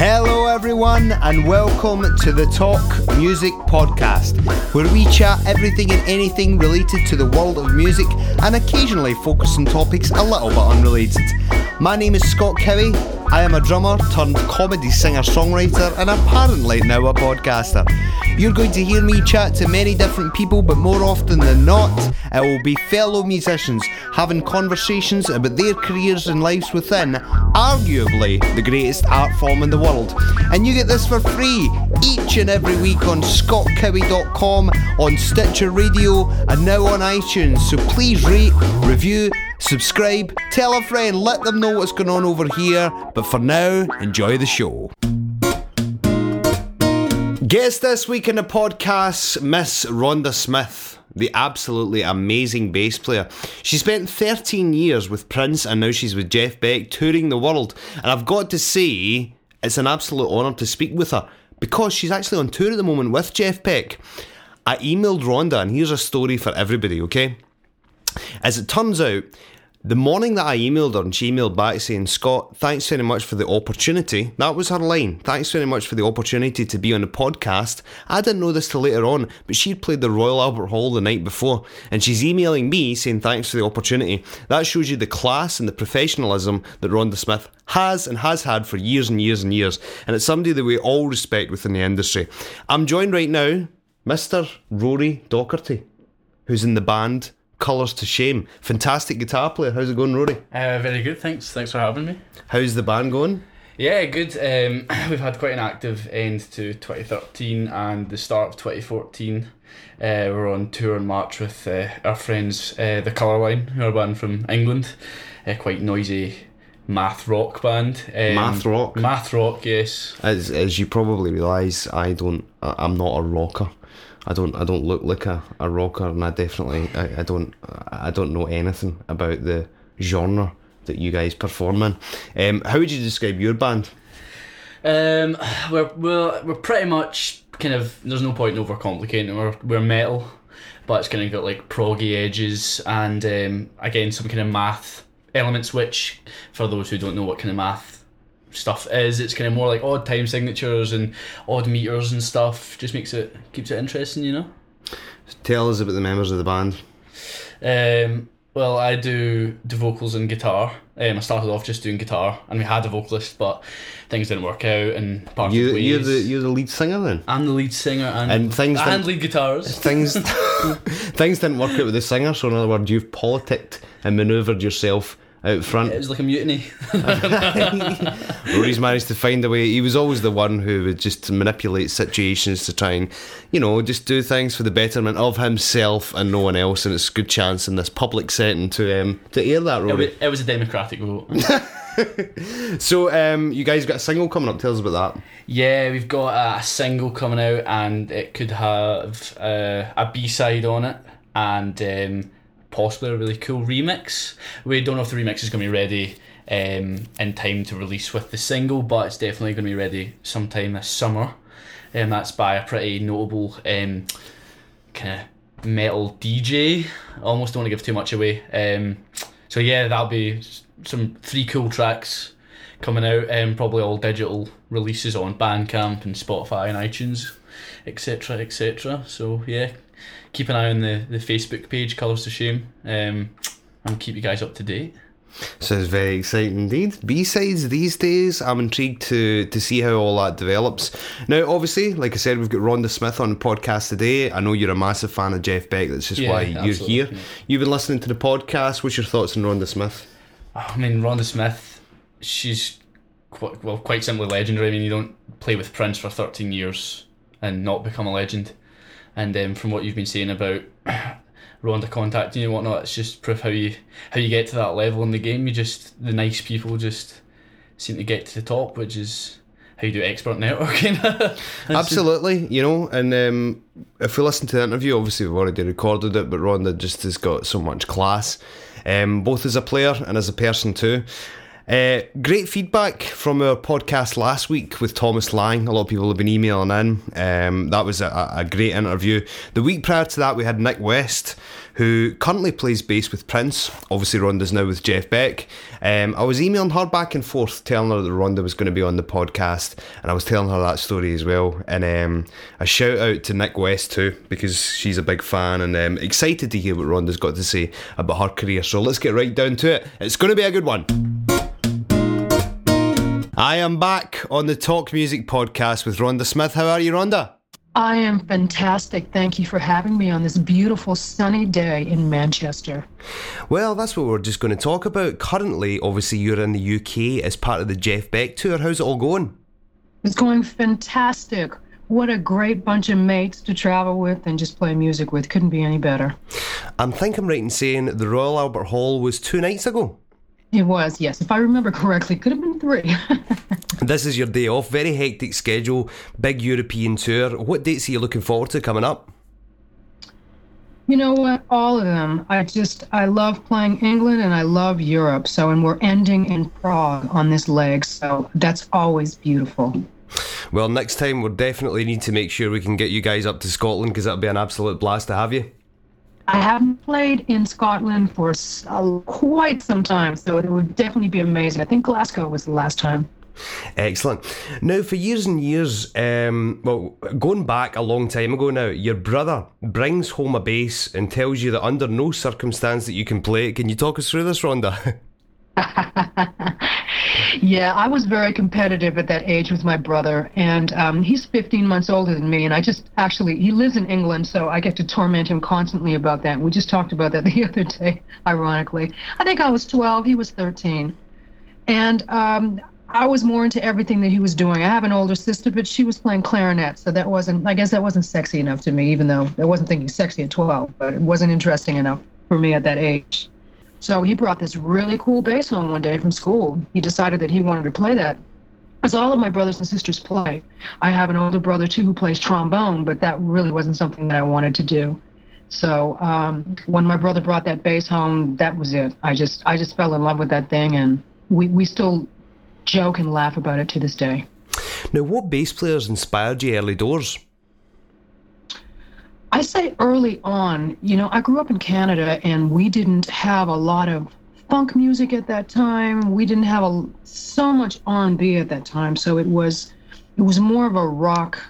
Hello, everyone, and welcome to the Talk Music Podcast, where we chat everything and anything related to the world of music and occasionally focus on topics a little bit unrelated. My name is Scott Cowie. I am a drummer turned comedy singer songwriter and apparently now a podcaster. You're going to hear me chat to many different people, but more often than not, it will be fellow musicians having conversations about their careers and lives within arguably the greatest art form in the world. And you get this for free each and every week on scottcowie.com, on Stitcher Radio, and now on iTunes. So please rate, review, subscribe, tell a friend, let them know what's going on over here. But for now, enjoy the show. Guest this week in the podcast, Miss Rhonda Smith, the absolutely amazing bass player. She spent 13 years with Prince and now she's with Jeff Beck touring the world. And I've got to say, it's an absolute honour to speak with her because she's actually on tour at the moment with Jeff Beck. I emailed Rhonda, and here's a story for everybody, okay? As it turns out, the morning that I emailed her and she emailed back saying, Scott, thanks very much for the opportunity. That was her line. Thanks very much for the opportunity to be on the podcast. I didn't know this till later on, but she'd played the Royal Albert Hall the night before and she's emailing me saying thanks for the opportunity. That shows you the class and the professionalism that Rhonda Smith has and has had for years and years and years. And it's somebody that we all respect within the industry. I'm joined right now, Mr. Rory Docherty, who's in the band Colours to Shame. Fantastic guitar player. How's it going, Rory? Uh, very good, thanks. Thanks for having me. How's the band going? Yeah, good. Um, we've had quite an active end to 2013 and the start of 2014. Uh, we're on tour in March with uh, our friends, uh, the Colourline, who are a band from England. A quite noisy math rock band. Um, math rock? Math rock, yes. As, as you probably realise, I don't, I'm not a rocker. I don't I don't look like a, a rocker and I definitely I, I don't I don't know anything about the genre that you guys perform in. Um, how would you describe your band? Um, we're, we're we're pretty much kind of there's no point in overcomplicating. We're we're metal, but it's kind of got like proggy edges and um, again some kind of math elements. Which for those who don't know what kind of math stuff is. It's kind of more like odd time signatures and odd meters and stuff. Just makes it keeps it interesting, you know. Tell us about the members of the band. Um, well, I do the vocals and guitar. Um, I started off just doing guitar, and we had a vocalist, but things didn't work out, and parted you, ways. You're the you're the lead singer then. I'm the lead singer, and, and things and lead guitars. Things things didn't work out with the singer. So in other words, you've politicked and manoeuvred yourself out front. It was like a mutiny. Rory's managed to find a way. He was always the one who would just manipulate situations to try and, you know, just do things for the betterment of himself and no one else. And it's a good chance in this public setting to um, to air that, Rory. It was, it was a democratic vote. so, um, you guys got a single coming up. Tell us about that. Yeah, we've got a single coming out, and it could have uh, a B side on it, and. Um, possibly a really cool remix. We don't know if the remix is going to be ready um, in time to release with the single, but it's definitely going to be ready sometime this summer. And um, that's by a pretty notable um, kind of metal DJ. I almost don't want to give too much away. Um, so yeah, that'll be some three cool tracks coming out, um, probably all digital releases on Bandcamp and Spotify and iTunes, etc., etc. So yeah, keep an eye on the, the Facebook page, Colours to Shame, um, and keep you guys up to date. Sounds very exciting indeed. B sides these days, I'm intrigued to to see how all that develops. Now, obviously, like I said, we've got Rhonda Smith on the podcast today. I know you're a massive fan of Jeff Beck. That's just yeah, why you're here. Yeah. You've been listening to the podcast. What's your thoughts on Rhonda Smith? I mean, Rhonda Smith, she's quite, well, quite simply legendary. I mean, you don't play with Prince for 13 years and not become a legend. And um, from what you've been saying about Rhonda contacting you and whatnot, it's just proof how you how you get to that level in the game. You just the nice people just seem to get to the top, which is how you do expert networking. Absolutely, you know, and um, if we listen to the interview, obviously we've already recorded it, but Rhonda just has got so much class, um, both as a player and as a person too. Uh, great feedback from our podcast last week with Thomas Lang. A lot of people have been emailing in. Um, that was a, a, great interview. The week prior to that, we had Nick West, who currently plays bass with Prince. Obviously, Rhonda's now with Jeff Beck. Um, I was emailing her back and forth, telling her that Rhonda was going to be on the podcast, and I was telling her that story as well. And um, a shout out to Nick West too, because she's a big fan and um, excited to hear what Rhonda's got to say about her career. So let's get right down to it. It's going to be a good one. I am back on the Talk Music podcast with Rhonda Smith. How are you, Rhonda? I am fantastic. Thank you for having me on this beautiful sunny day in Manchester. Well, that's what we're just going to talk about. Currently, obviously, you're in the UK as part of the Jeff Beck tour. How's it all going? It's going fantastic. What a great bunch of mates to travel with and just play music with. Couldn't be any better. I'm thinking right in saying the Royal Albert Hall was two nights ago. It was, yes. If I remember correctly, could have been three. this is your day off. Very hectic schedule. Big European tour. What dates are you looking forward to coming up? You know what? All of them. I just, I love playing England and I love Europe. So, and we're ending in Prague on this leg. So that's always beautiful. Well, next time we'll definitely need to make sure we can get you guys up to Scotland because that'll be an absolute blast to have you. I haven't played in Scotland for uh, quite some time, so it would definitely be amazing. I think Glasgow was the last time. Excellent. Now, for years and years, um, well, going back a long time ago now, your brother brings home a bass and tells you that under no circumstance that you can play it. Can you talk us through this, Rhonda? yeah, I was very competitive at that age with my brother, and um, he's 15 months older than me. And I just actually, he lives in England, so I get to torment him constantly about that. We just talked about that the other day, ironically. I think I was 12, he was 13. And um, I was more into everything that he was doing. I have an older sister, but she was playing clarinet, so that wasn't, I guess that wasn't sexy enough to me, even though I wasn't thinking sexy at 12, but it wasn't interesting enough for me at that age. So he brought this really cool bass home one day from school. He decided that he wanted to play that. As all of my brothers and sisters play. I have an older brother too who plays trombone, but that really wasn't something that I wanted to do. So um, when my brother brought that bass home, that was it. I just I just fell in love with that thing, and we we still joke and laugh about it to this day. Now, what bass players inspired you early doors? I say early on, you know, I grew up in Canada and we didn't have a lot of funk music at that time. We didn't have a, so much R&B at that time, so it was it was more of a rock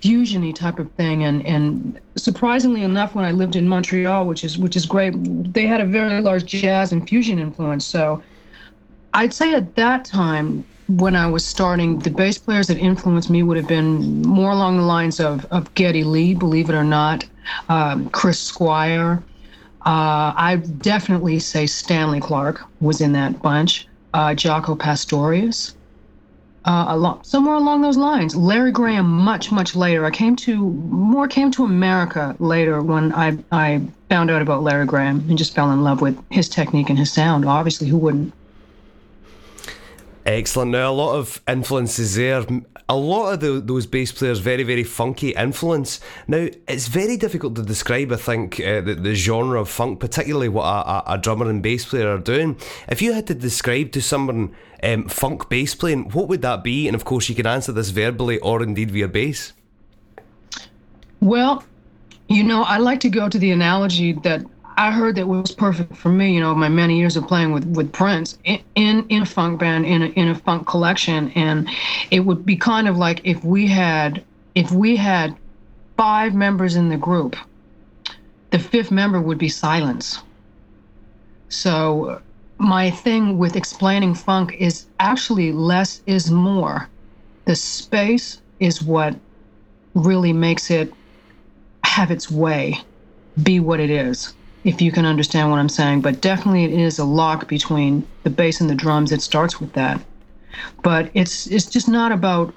fusiony type of thing and and surprisingly enough when I lived in Montreal, which is which is great, they had a very large jazz and fusion influence. So I'd say at that time when I was starting, the bass players that influenced me would have been more along the lines of, of Geddy Lee, believe it or not, um, Chris Squire. Uh, I definitely say Stanley Clarke was in that bunch. Uh, Jaco Pastorius. Uh, along, somewhere along those lines. Larry Graham, much much later. I came to more came to America later when I I found out about Larry Graham and just fell in love with his technique and his sound. Obviously, who wouldn't? Excellent. Now, a lot of influences there. A lot of the, those bass players, very, very funky influence. Now, it's very difficult to describe, I think, uh, the, the, genre of funk, particularly what a, a, drummer and bass player are doing. If you had to describe to someone um, funk bass playing, what would that be? And of course, you can answer this verbally or indeed via bass. Well, you know, I like to go to the analogy that I heard that was perfect for me. You know, my many years of playing with with Prince in in, a funk band in a, in a funk collection, and it would be kind of like if we had if we had five members in the group, the fifth member would be silence. So my thing with explaining funk is actually less is more. The space is what really makes it have its way, be what it is if you can understand what I'm saying. But definitely, it is a lock between the bass and the drums. It starts with that, but it's it's just not about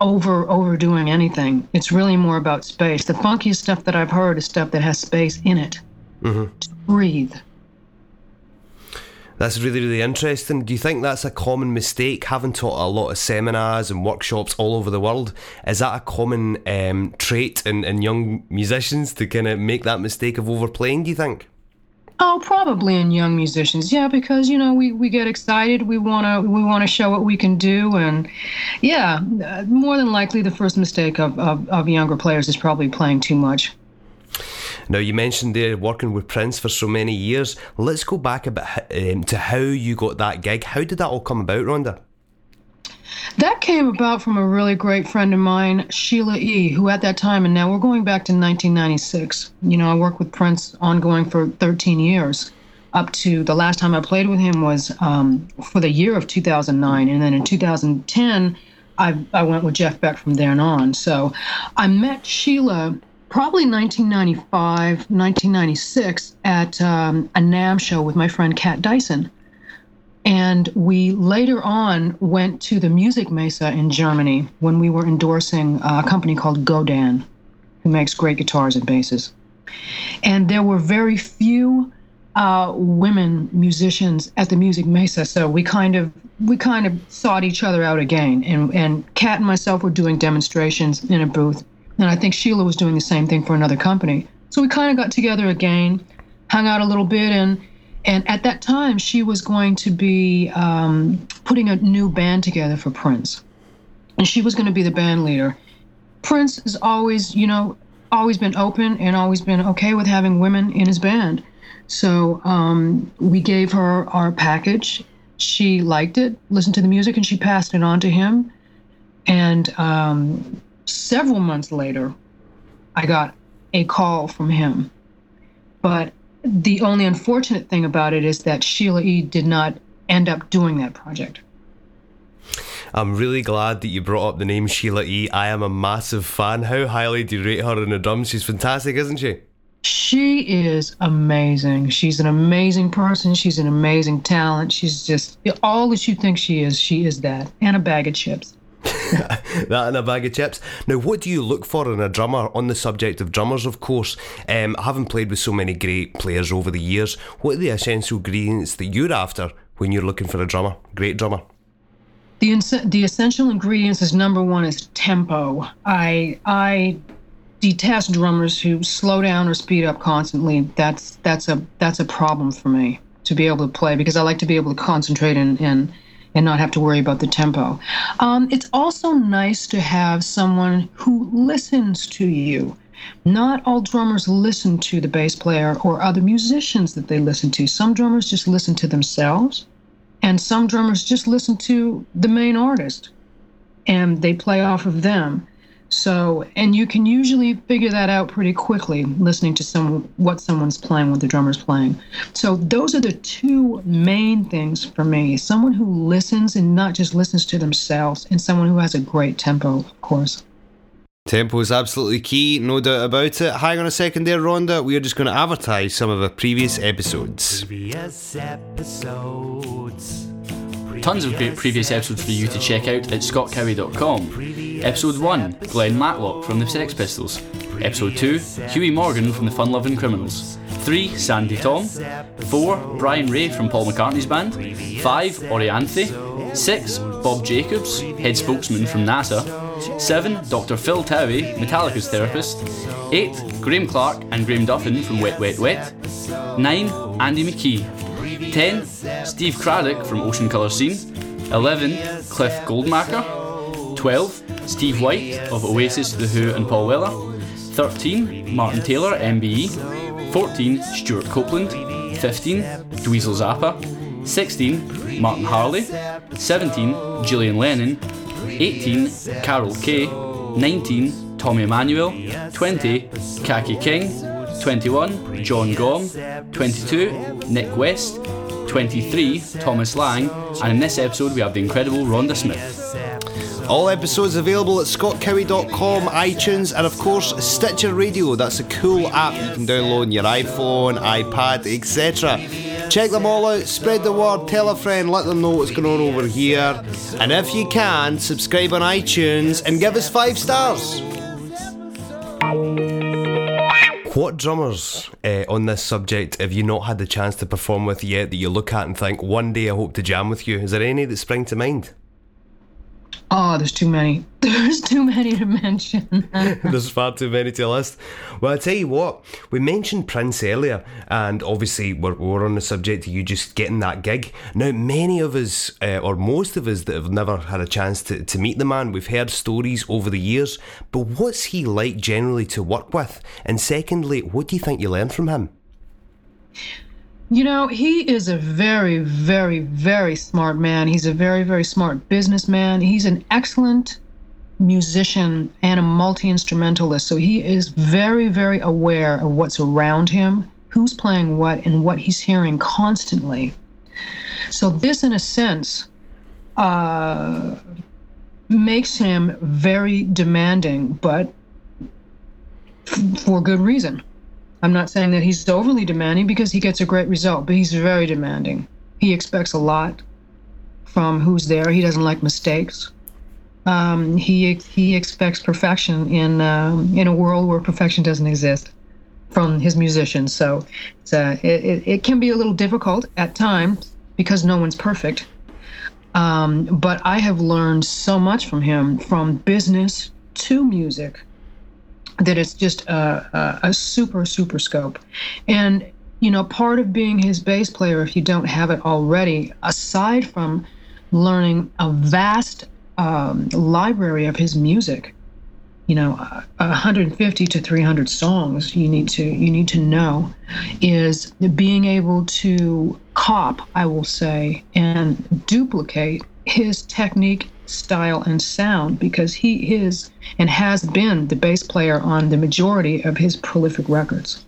over overdoing anything. It's really more about space. The funkiest stuff that I've heard is stuff that has space in it mm-hmm. to breathe. That's really, really interesting. Do you think that's a common mistake? Having taught a lot of seminars and workshops all over the world, is that a common um, trait in, in young musicians to kind of make that mistake of overplaying, do you think? Oh, probably in young musicians, yeah, because you know we, we get excited, we wanna we wanna show what we can do, and yeah, uh, more than likely the first mistake of, of, of younger players is probably playing too much. Now, you mentioned there working with Prince for so many years. Let's go back a bit um, to how you got that gig. How did that all come about, Rhonda? That came about from a really great friend of mine, Sheila E., who at that time, and now we're going back to 1996. You know, I worked with Prince ongoing for 13 years. Up to the last time I played with him was um, for the year of 2009. And then in 2010, I, I went with Jeff Beck from then on. So I met Sheila probably 1995, 1996 at um, a NAMM show with my friend Kat Dyson. And we later on went to the Musikmesse in Germany when we were endorsing a company called Godin, who makes great guitars and basses. And there were very few uh, women musicians at the Musikmesse, so we kind of we kind of sought each other out again. And and Kat and myself were doing demonstrations in a booth, and I think Sheila was doing the same thing for another company. So we kind of got together again, hung out a little bit, and and at that time, she was going to be um, putting a new band together for Prince. And she was going to be the band leader. Prince has always, you know, always been open and always been okay with having women in his band. So um, we gave her our package. She liked it, listened to the music, and she passed it on to him. And um, several months later, I got a call from him. But the only unfortunate thing about it is that Sheila E. did not end up doing that project. I'm really glad that you brought up the name Sheila E. I am a massive fan. How highly do you rate her in the drums? She's fantastic, isn't she? She is amazing. She's an amazing person. She's an amazing talent. She's just all that you think she is. She is that, and a bag of chips. that and a bag of chips. Now, what do you look for in a drummer? On the subject of drummers, of course, um, having played with so many great players over the years, what are the essential ingredients that you're after when you're looking for a drummer, great drummer? The the essential ingredients is number one is tempo. I I detest drummers who slow down or speed up constantly. That's that's a that's a problem for me to be able to play because I like to be able to concentrate and and and not have to worry about the tempo. Um, it's also nice to have someone who listens to you. Not all drummers listen to the bass player or other musicians that they listen to. Some drummers just listen to themselves, and some drummers just listen to the main artist and they play off of them. So, and you can usually figure that out pretty quickly listening to some what someone's playing, what the drummer's playing. So, those are the two main things for me. Someone who listens and not just listens to themselves, and someone who has a great tempo, of course. Tempo is absolutely key, no doubt about it. Hang on a second there, Rhonda. We are just going to advertise some of our previous episodes. Previous episodes. Tons of great previous episodes for you to check out at scottcowie.com. Episode 1 Glenn Matlock from the Sex Pistols. Episode 2 Huey Morgan from the Fun Loving Criminals. 3 Sandi Thom. 4 Brian Ray from Paul McCartney's band. 5 Orianthi. 6 Bob Jacobs, head spokesman from NASA. 7 Dr. Phil Towle, Metallica's therapist. 8 Graeme Clark and Graeme Duffin from Wet Wet Wet. 9 Andy McKee. 10. Steve Cradock from Ocean Colour Scene. 11. Cliff Goldmacher. 12. Steve White of Oasis, The Who, and Paul Weller. 13. Martin Taylor, MBE. 14. Stewart Copeland. 15. Dweezil Zappa. 16. Martin Harley. 17. Gillian Lennon. 18. Carol Kaye. 19. Tommy Emmanuel. 20. Kaki King. 21. Jon Gomm. 22. Nick West. 23, Thomas Lang, and in this episode we have the incredible Rhonda Smith. All episodes available at scottcowie.com, iTunes, and of course Stitcher Radio. That's a cool app you can download on your iPhone, iPad, etc. Check them all out, spread the word, tell a friend, let them know what's going on over here. And if you can, subscribe on iTunes and give us five stars. What drummers uh, on this subject have you not had the chance to perform with yet that you look at and think, one day I hope to jam with you? Is there any that spring to mind? Oh, there's too many. There's too many to mention. There's far too many to list. Well, I tell you what, we mentioned Prince earlier, and obviously we're, we're on the subject of you just getting that gig. Now, many of us, uh, or most of us that have never had a chance to, to meet the man, we've heard stories over the years, but what's he like generally to work with? And secondly, what do you think you learned from him? You know, he is a very, very, very smart man. He's a very, very smart businessman. He's an excellent musician and a multi instrumentalist. So he is very, very aware of what's around him, who's playing what, and what he's hearing constantly. So, this, in a sense, uh, makes him very demanding, but f- for good reason. I'm not saying that he's overly demanding because he gets a great result, but he's very demanding. He expects a lot from who's there. He doesn't like mistakes. Um, he he expects perfection in um, in a world where perfection doesn't exist from his musicians. So uh, it, it can be a little difficult at times because no one's perfect. Um, but I have learned so much from him, from business to music, that it's just a, a, a, super super scope. And you know part of being his bass player if you don't have it already aside from learning a vast um, library of his music you know 150 to 300 songs you need to you need to know is being able to cop i will say and duplicate his technique style and sound because he is and has been the bass player on the majority of his prolific records.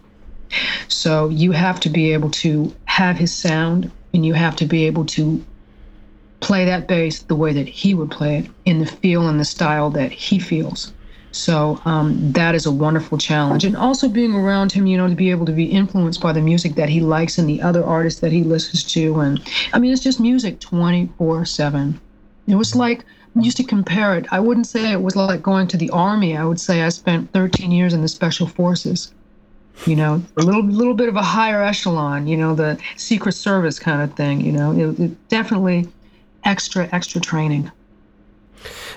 So you have to be able to have his sound and you have to be able to play that bass the way that he would play it in the feel and the style that he feels. So um, that is a wonderful challenge. And also being around him, you know, to be able to be influenced by the music that he likes and the other artists that he listens to. And I mean, it's just music 24 7. It was like used to compare it. I wouldn't say it was like going to the army. I would say I spent 13 years in the special forces. You know, a little little bit of a higher echelon. You know, the Secret Service kind of thing. You know, it, it definitely extra extra training.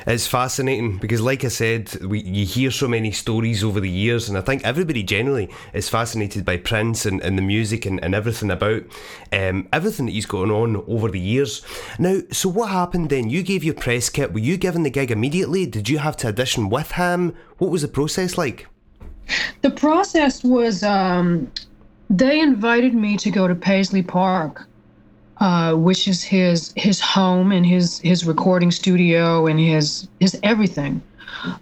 It's fascinating because, like I said, we you hear so many stories over the years, and I think everybody generally is fascinated by Prince and, and the music and, and everything about um, everything that he's going on over the years. Now, so what happened then? You gave your press kit. Were you given the gig immediately? Did you have to audition with him? What was the process like? The process was um, they invited me to go to Paisley Park uh, which is his his home and his his recording studio and his his everything,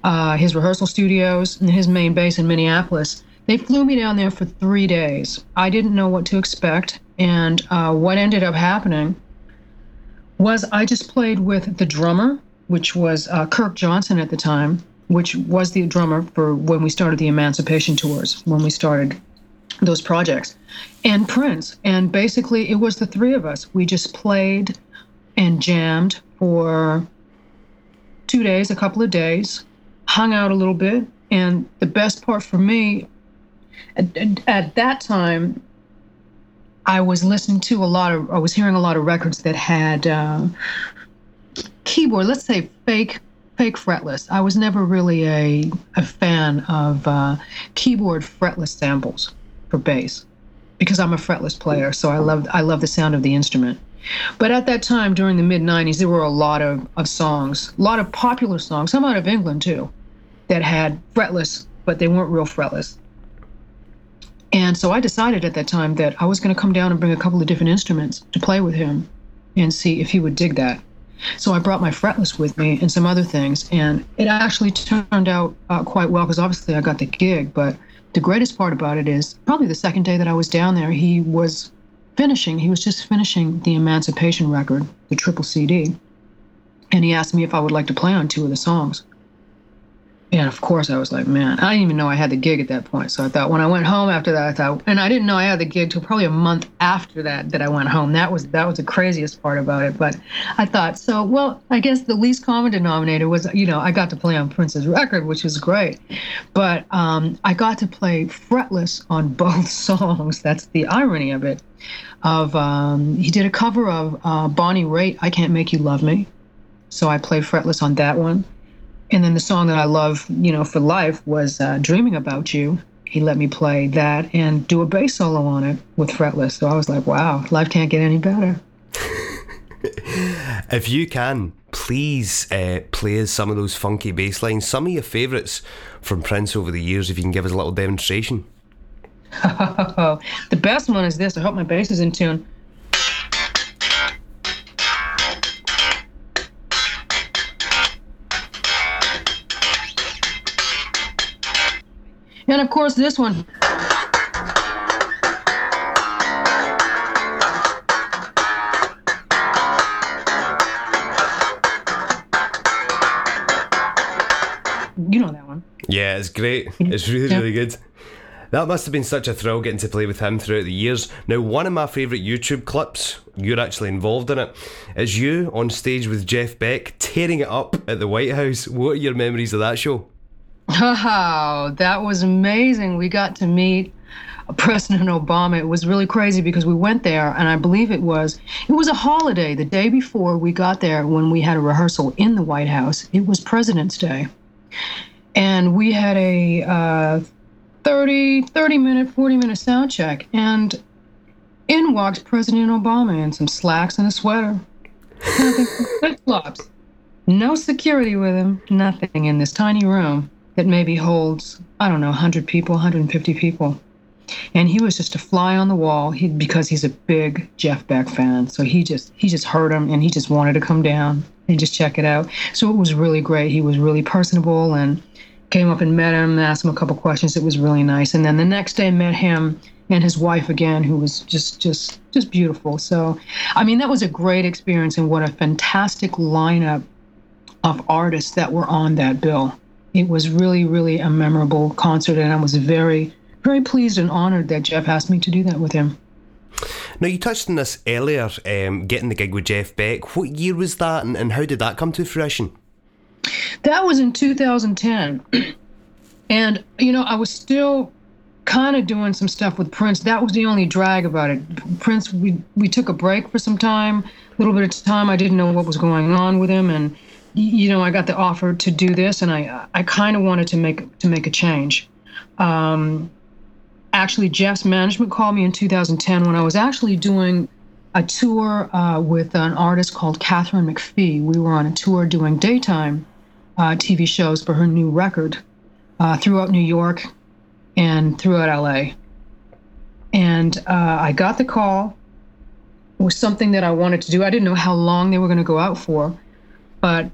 uh, his rehearsal studios and his main base in Minneapolis. They flew me down there for three days. I didn't know what to expect, and uh, what ended up happening was I just played with the drummer, which was uh, Kirk Johnson at the time, which was the drummer for when we started the Emancipation tours, when we started those projects and Prince. And basically, it was the three of us. We just played and jammed for two days, a couple of days, hung out a little bit. And the best part for me, at, at that time, I was listening to a lot of, I was hearing a lot of records that had uh, keyboard, let's say fake fake fretless. I was never really a, a fan of uh, keyboard fretless samples for bass because I'm a fretless player, so I love I love the sound of the instrument. But at that time, during the mid '90s, there were a lot of, of songs, a lot of popular songs, some out of England too, that had fretless, but they weren't real fretless. And so I decided at that time that I was going to come down and bring a couple of different instruments to play with him, and see if he would dig that. So I brought my fretless with me and some other things, and it actually turned out uh, quite well because obviously I got the gig, but the greatest part about it is probably the second day that I was down there, he was finishing, he was just finishing the Emancipation record, the triple CD. And he asked me if I would like to play on two of the songs. And of course, I was like, man, I didn't even know I had the gig at that point. So I thought when I went home after that, I thought, and I didn't know I had the gig till probably a month after that that I went home. That was that was the craziest part about it. But I thought, so well, I guess the least common denominator was, you know, I got to play on Prince's record, which was great. But um, I got to play fretless on both songs. That's the irony of it. Of um, he did a cover of uh, Bonnie Raitt, "I Can't Make You Love Me." So I played fretless on that one. And then the song that I love, you know, for life was uh, Dreaming About You. He let me play that and do a bass solo on it with fretless. So I was like, wow, life can't get any better. if you can, please uh, play us some of those funky bass lines, some of your favourites from Prince over the years, if you can give us a little demonstration. the best one is this. I hope my bass is in tune. And of course, this one. You know that one. Yeah, it's great. It's really, really good. That must have been such a thrill getting to play with him throughout the years. Now, one of my favourite YouTube clips, you're actually involved in it, is you on stage with Jeff Beck tearing it up at the White House. What are your memories of that show? Oh, that was amazing. We got to meet President Obama. It was really crazy because we went there, and I believe it was it was a holiday the day before we got there when we had a rehearsal in the White House. It was President's Day, and we had a uh, 30 30 minute 40 minute sound check, and in walks President Obama in some slacks and a sweater, flip flops. No security with him, nothing in this tiny room that maybe holds, I don't know, 100 people, 150 people. And he was just a fly on the wall he, because he's a big Jeff Beck fan. So he just he just heard him and he just wanted to come down and just check it out. So it was really great. He was really personable and came up and met him, asked him a couple questions. It was really nice. And then the next day met him and his wife again, who was just just just beautiful. So I mean that was a great experience and what a fantastic lineup of artists that were on that bill it was really, really a memorable concert, and I was very, very pleased and honored that Jeff asked me to do that with him. Now, you touched on this earlier, um, getting the gig with Jeff Beck. What year was that, and, and how did that come to fruition? That was in 2010. and, you know, I was still kind of doing some stuff with Prince. That was the only drag about it. Prince, we, we took a break for some time, a little bit of time. I didn't know what was going on with him. And, you know, I got the offer to do this, and I I kind of wanted to make to make a change. Um, actually, Jeff's management called me in 2010 when I was actually doing a tour uh, with an artist called Katharine McPhee. We were on a tour doing daytime uh, TV shows for her new record uh, throughout New York and throughout LA. And uh, I got the call. It was something that I wanted to do. I didn't know how long they were going to go out for, but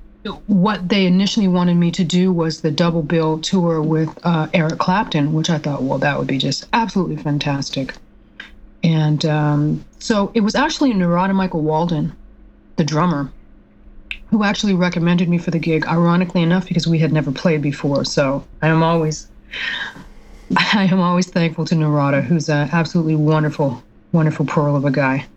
what they initially wanted me to do was the double bill tour with uh, Eric Clapton, which I thought, well, that would be just absolutely fantastic. And um, so it was actually Narada Michael Walden, the drummer, who actually recommended me for the gig, ironically enough, because we had never played before. So I am always, I am always thankful to Narada, who's an absolutely wonderful, wonderful pearl of a guy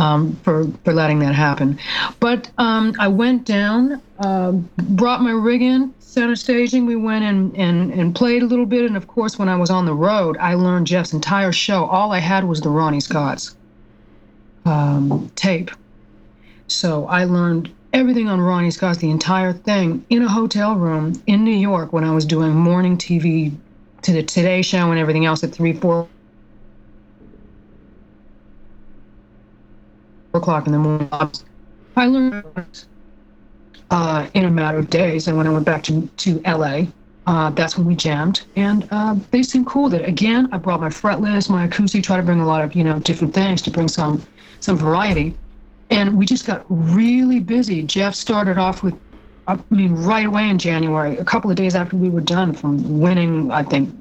um, for for letting that happen. But um, I went down, uh, brought my rig in, center staging. We went and, and and played a little bit. And of course, when I was on the road, I learned Jeff's entire show. All I had was the Ronnie Scott's um, tape. So I learned everything on Ronnie Scott's, the entire thing, in a hotel room in New York when I was doing morning TV to the Today Show and everything else at three, four o'clock in the morning. I learned uh, in a matter of days, and when I went back to to LA, uh, that's when we jammed, and uh, they seemed cool. That again, I brought my fretless, my acoustic, try to bring a lot of you know different things to bring some some variety, and we just got really busy. Jeff started off with, I mean, right away in January, a couple of days after we were done from winning, I think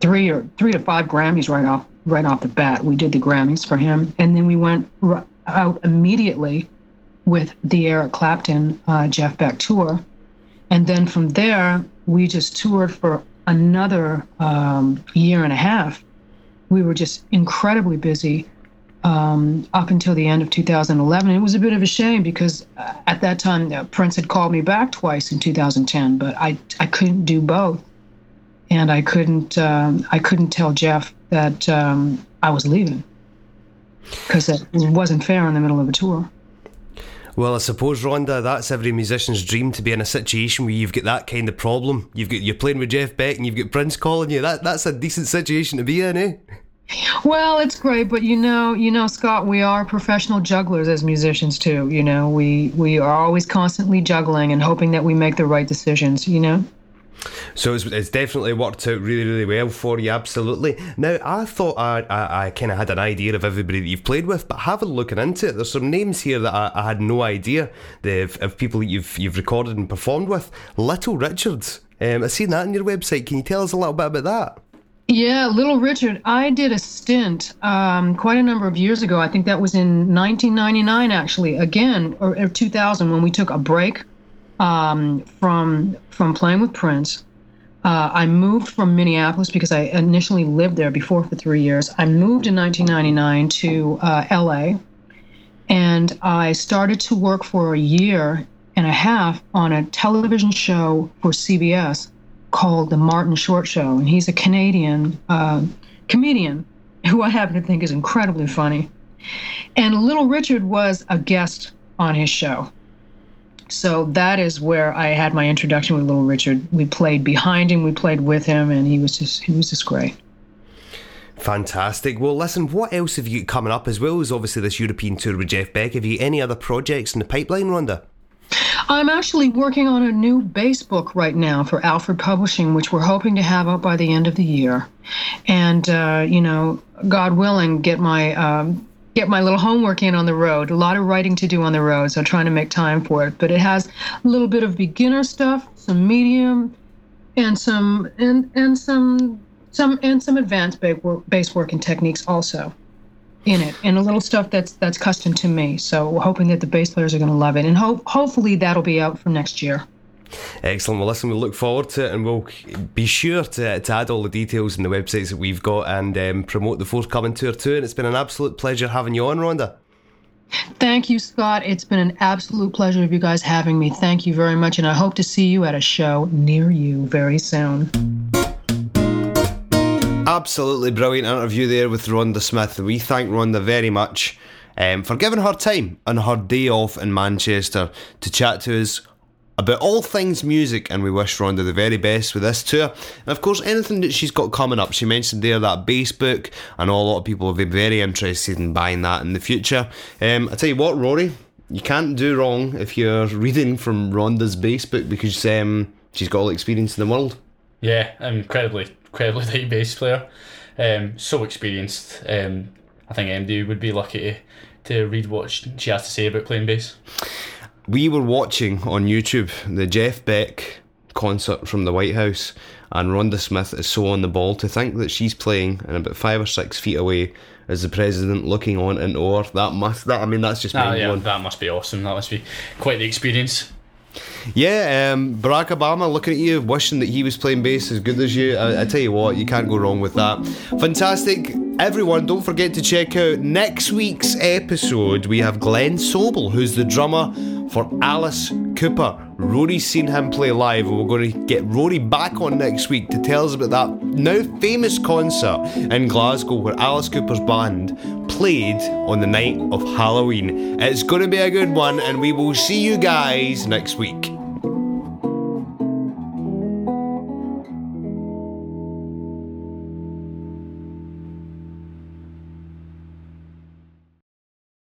three or three to five Grammys right off right off the bat. We did the Grammys for him, and then we went out immediately with the Eric Clapton uh, Jeff Beck tour. And then from there, we just toured for another um, year and a half. We were just incredibly busy um, up until the end of 2011. It was a bit of a shame because uh, at that time, uh, Prince had called me back twice in 2010, but I, I couldn't do both. And I couldn't um, I couldn't tell Jeff that um, I was leaving because it wasn't fair in the middle of a tour. Well, I suppose, Rhonda, that's every musician's dream to be in a situation where you've got that kind of problem. You've got you're playing with Jeff Beck and you've got Prince calling you. That that's a decent situation to be in, eh? Well, it's great, but you know, you know, Scott, we are professional jugglers as musicians too. You know, we we are always constantly juggling and hoping that we make the right decisions. You know. So it's, it's definitely worked out really, really well for you, absolutely. Now, I thought I, I, I kind of had an idea of everybody that you've played with, but having looking into it, there's some names here that I, I had no idea of, people that you've you've recorded and performed with. Little Richards, um, I've seen that on your website. Can you tell us a little bit about that? Yeah, Little Richard. I did a stint um, quite a number of years ago. I think that was in 1999, actually. Again, or, or 2000, when we took a break um, from from playing with Prince. Uh, I moved from Minneapolis because I initially lived there before for three years. I moved in 1999 to uh, LA, and I started to work for a year and a half on a television show for CBS called The Martin Short Show. And he's a Canadian uh, comedian who I happen to think is incredibly funny. And Little Richard was a guest on his show. So that is where I had my introduction with Little Richard. We played behind him, we played with him, and he was just he was just great. Fantastic. Well, listen, what else have you coming up as well as obviously this European tour with Jeff Beck? Have you any other projects in the pipeline, Rhonda? I'm actually working on a new bass book right now for Alfred Publishing, which we're hoping to have out by the end of the year. And, uh, you know, God willing, get my. Um, get my little homework in on the road. A lot of writing to do on the road, so trying to make time for it. But it has a little bit of beginner stuff, some medium, and some and and some some and some advanced bass working techniques also in it and a little stuff that's that's custom to me so hoping that the bass players are going to love it and hope hopefully that'll be out for next year Excellent. Well, listen, we look forward to it and we'll be sure to, to add all the details in the websites that we've got and um, promote the forthcoming tour too. And it's been an absolute pleasure having you on, Rhonda. Thank you, Scott. It's been an absolute pleasure of you guys having me. Thank you very much. And I hope to see you at a show near you very soon. Absolutely brilliant interview there with Rhonda Smith. We thank Rhonda very much um, for giving her time on her day off in Manchester to chat to us about all things music, and we wish Rhonda the very best with this tour. And of course, anything that she's got coming up. She mentioned there that bass book. I know a lot of people will be very interested in buying that in the future. Um, I tell you what, Rory, you can't do wrong if you're reading from Rhonda's bass book because um, she's got all the experience in the world. Yeah, incredibly incredibly tight bass player. Um, so experienced. Um, I think MD would be lucky to, to read what she has to say about playing bass. We were watching on YouTube the Jeff Beck concert from the White House, and Rhonda Smith is so on the ball to think that she's playing and about five or six feet away as the president looking on into her. That must that I mean that's just ah, yeah, that must be awesome. That must be quite the experience. Yeah, um, Barack Obama looking at you, wishing that he was playing bass as good as you. I, I, tell you what, you can't go wrong with that. Fantastic. Everyone, don't forget to check out next week's episode. We have Glen Sobel, who's the drummer for Alice Cooper. Rory's seen him play live, and we're going to get Rory back on next week to tell us about that now famous concert in Glasgow where Alice Cooper's band played on the night of Halloween. It's going to be a good one, and we will see you guys next week.